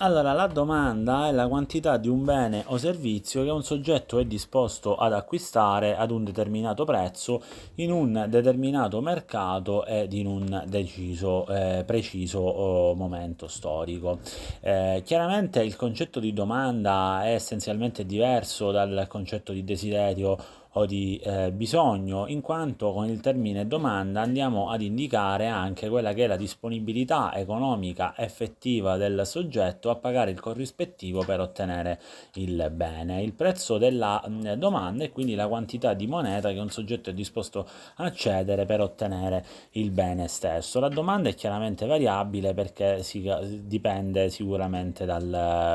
Allora, la domanda è la quantità di un bene o servizio che un soggetto è disposto ad acquistare ad un determinato prezzo in un determinato mercato ed in un deciso, eh, preciso oh, momento storico. Eh, chiaramente il concetto di domanda è essenzialmente diverso dal concetto di desiderio o di eh, bisogno, in quanto con il termine domanda andiamo ad indicare anche quella che è la disponibilità economica effettiva del soggetto a pagare il corrispettivo per ottenere il bene. Il prezzo della mh, domanda è quindi la quantità di moneta che un soggetto è disposto a cedere per ottenere il bene stesso. La domanda è chiaramente variabile perché si, dipende sicuramente dal,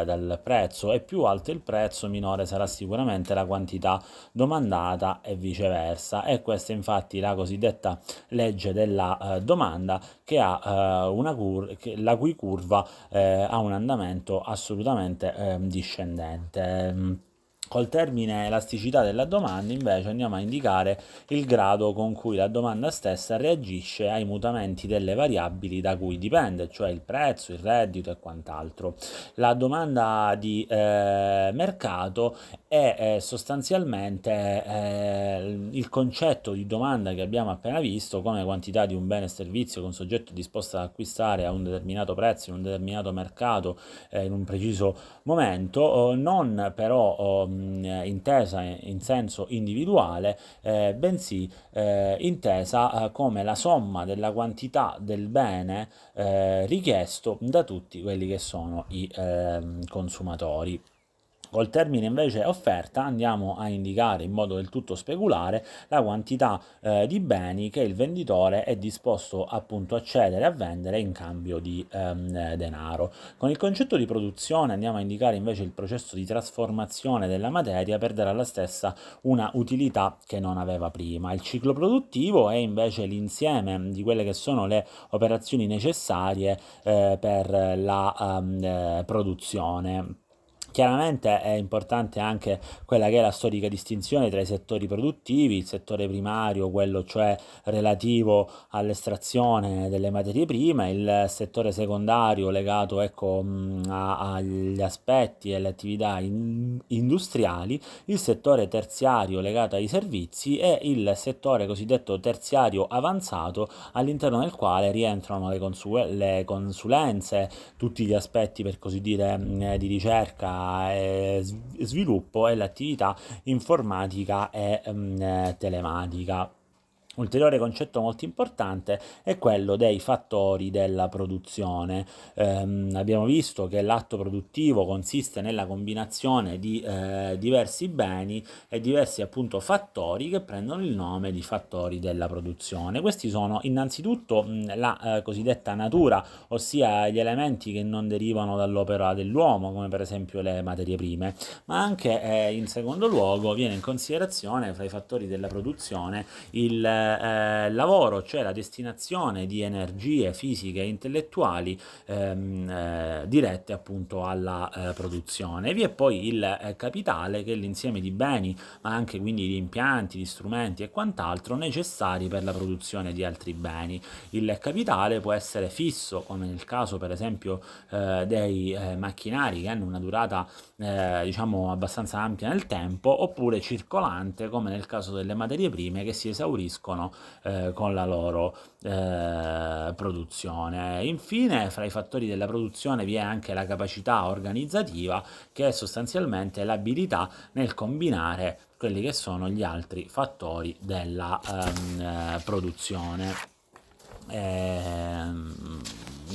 dal prezzo e più alto il prezzo minore sarà sicuramente la quantità domandata domandata e viceversa. E questa infatti la cosiddetta legge della eh, domanda che ha eh, una cur- che, la cui curva eh, ha un andamento assolutamente ehm, discendente. Col termine elasticità della domanda invece andiamo a indicare il grado con cui la domanda stessa reagisce ai mutamenti delle variabili da cui dipende, cioè il prezzo, il reddito e quant'altro. La domanda di eh, mercato è eh, sostanzialmente eh, il concetto di domanda che abbiamo appena visto come quantità di un bene o servizio che un soggetto è disposto ad acquistare a un determinato prezzo in un determinato mercato eh, in un preciso momento, non però intesa in senso individuale, eh, bensì eh, intesa come la somma della quantità del bene richiesto da tutti quelli che sono i ehm, consumatori. Col termine invece offerta andiamo a indicare in modo del tutto speculare la quantità eh, di beni che il venditore è disposto appunto a cedere a vendere in cambio di ehm, denaro. Con il concetto di produzione andiamo a indicare invece il processo di trasformazione della materia per dare alla stessa una utilità che non aveva prima. Il ciclo produttivo è invece l'insieme di quelle che sono le operazioni necessarie eh, per la um, produzione Chiaramente è importante anche quella che è la storica distinzione tra i settori produttivi, il settore primario, quello cioè relativo all'estrazione delle materie prime, il settore secondario legato ecco, a, agli aspetti e alle attività in, industriali, il settore terziario legato ai servizi e il settore cosiddetto terziario avanzato all'interno del quale rientrano le, consul- le consulenze, tutti gli aspetti per così dire di ricerca e sviluppo e l'attività informatica e um, telematica. Ulteriore concetto molto importante è quello dei fattori della produzione. Eh, abbiamo visto che l'atto produttivo consiste nella combinazione di eh, diversi beni e diversi appunto fattori che prendono il nome di fattori della produzione. Questi sono innanzitutto la eh, cosiddetta natura, ossia gli elementi che non derivano dall'opera dell'uomo, come per esempio le materie prime, ma anche eh, in secondo luogo viene in considerazione fra i fattori della produzione il eh, lavoro, cioè la destinazione di energie fisiche e intellettuali ehm, eh, dirette appunto alla eh, produzione. Vi è poi il eh, capitale che è l'insieme di beni, ma anche quindi di impianti, di strumenti e quant'altro necessari per la produzione di altri beni. Il capitale può essere fisso, come nel caso per esempio eh, dei eh, macchinari che hanno una durata diciamo abbastanza ampia nel tempo, oppure circolante, come nel caso delle materie prime che si esauriscono eh, con la loro eh, produzione. Infine, fra i fattori della produzione vi è anche la capacità organizzativa, che è sostanzialmente l'abilità nel combinare quelli che sono gli altri fattori della ehm, produzione. Ehm,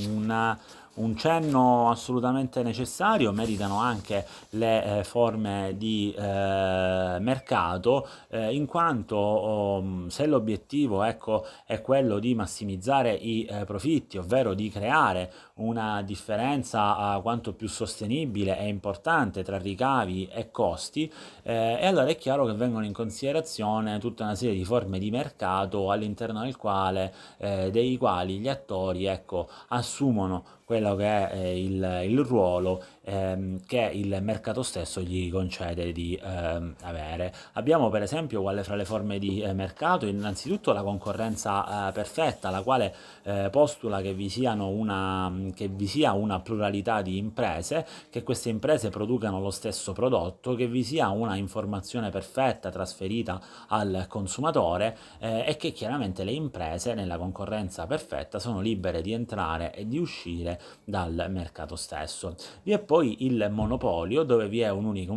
una un cenno assolutamente necessario meritano anche le eh, forme di eh, mercato eh, in quanto oh, se l'obiettivo ecco, è quello di massimizzare i eh, profitti ovvero di creare una differenza quanto più sostenibile e importante tra ricavi e costi eh, e allora è chiaro che vengono in considerazione tutta una serie di forme di mercato all'interno del quale, eh, dei quali gli attori ecco, assumono quello che è eh, il, il ruolo ehm, che il mercato stesso gli concede di ehm, avere. Abbiamo per esempio quale fra le forme di eh, mercato innanzitutto la concorrenza eh, perfetta, la quale eh, postula che vi, una, che vi sia una pluralità di imprese, che queste imprese producano lo stesso prodotto, che vi sia una informazione perfetta trasferita al consumatore eh, e che chiaramente le imprese nella concorrenza perfetta sono libere di entrare e di uscire dal mercato stesso. Vi è poi il monopolio dove vi è un'unica,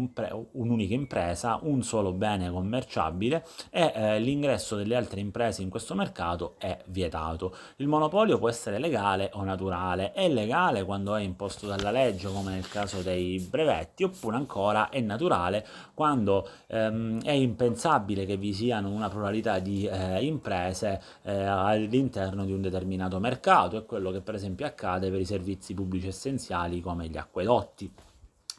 un'unica impresa, un solo bene commerciabile e eh, l'ingresso delle altre imprese in questo mercato è vietato. Il monopolio può essere legale o naturale, è legale quando è imposto dalla legge come nel caso dei brevetti oppure ancora è naturale quando ehm, è impensabile che vi siano una pluralità di eh, imprese eh, all'interno di un determinato mercato, è quello che per esempio accade per i servizi pubblici essenziali come gli acquedotti.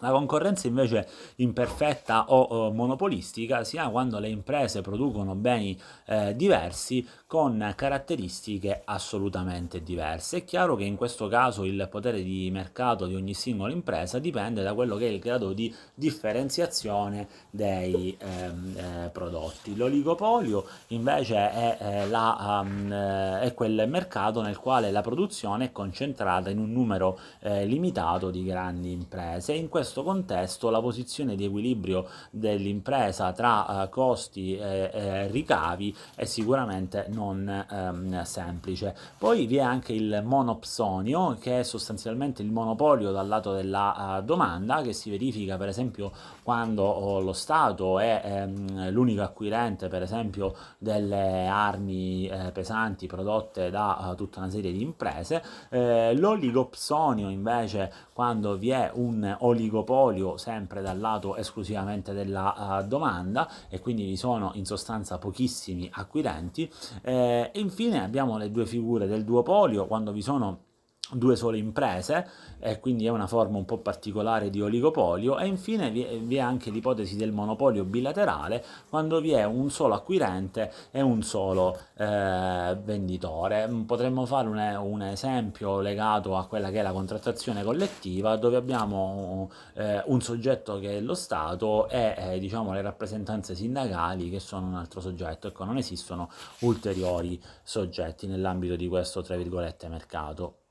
La concorrenza invece imperfetta o, o monopolistica si ha quando le imprese producono beni eh, diversi con caratteristiche assolutamente diverse. È chiaro che in questo caso il potere di mercato di ogni singola impresa dipende da quello che è il grado di differenziazione dei ehm, eh, prodotti. L'oligopolio invece è, eh, la, um, è, quel mercato nel quale la produzione è concentrata in un numero eh, limitato di grandi imprese. In questo questo contesto la posizione di equilibrio dell'impresa tra uh, costi e, e, ricavi è sicuramente non um, semplice. Poi vi è anche il monopsonio che è sostanzialmente il monopolio dal lato della uh, domanda che si verifica per esempio quando oh, lo Stato è um, l'unico acquirente per esempio delle armi eh, pesanti prodotte da uh, tutta una serie di imprese. Eh, l'oligopsonio invece quando vi è un oligopolio sempre dal lato esclusivamente della uh, domanda e quindi vi sono in sostanza pochissimi acquirenti eh, infine abbiamo le due figure del duopolio quando vi sono due sole imprese e quindi è una forma un po' particolare di oligopolio e infine vi è, vi è anche l'ipotesi del monopolio bilaterale quando vi è un solo acquirente e un solo eh, venditore. Potremmo fare un, un, esempio legato a quella che è la contrattazione collettiva dove abbiamo eh, un soggetto che è lo Stato e eh, diciamo le rappresentanze sindacali che sono un altro soggetto. Ecco, non esistono ulteriori soggetti nell'ambito di questo tra virgolette mercato.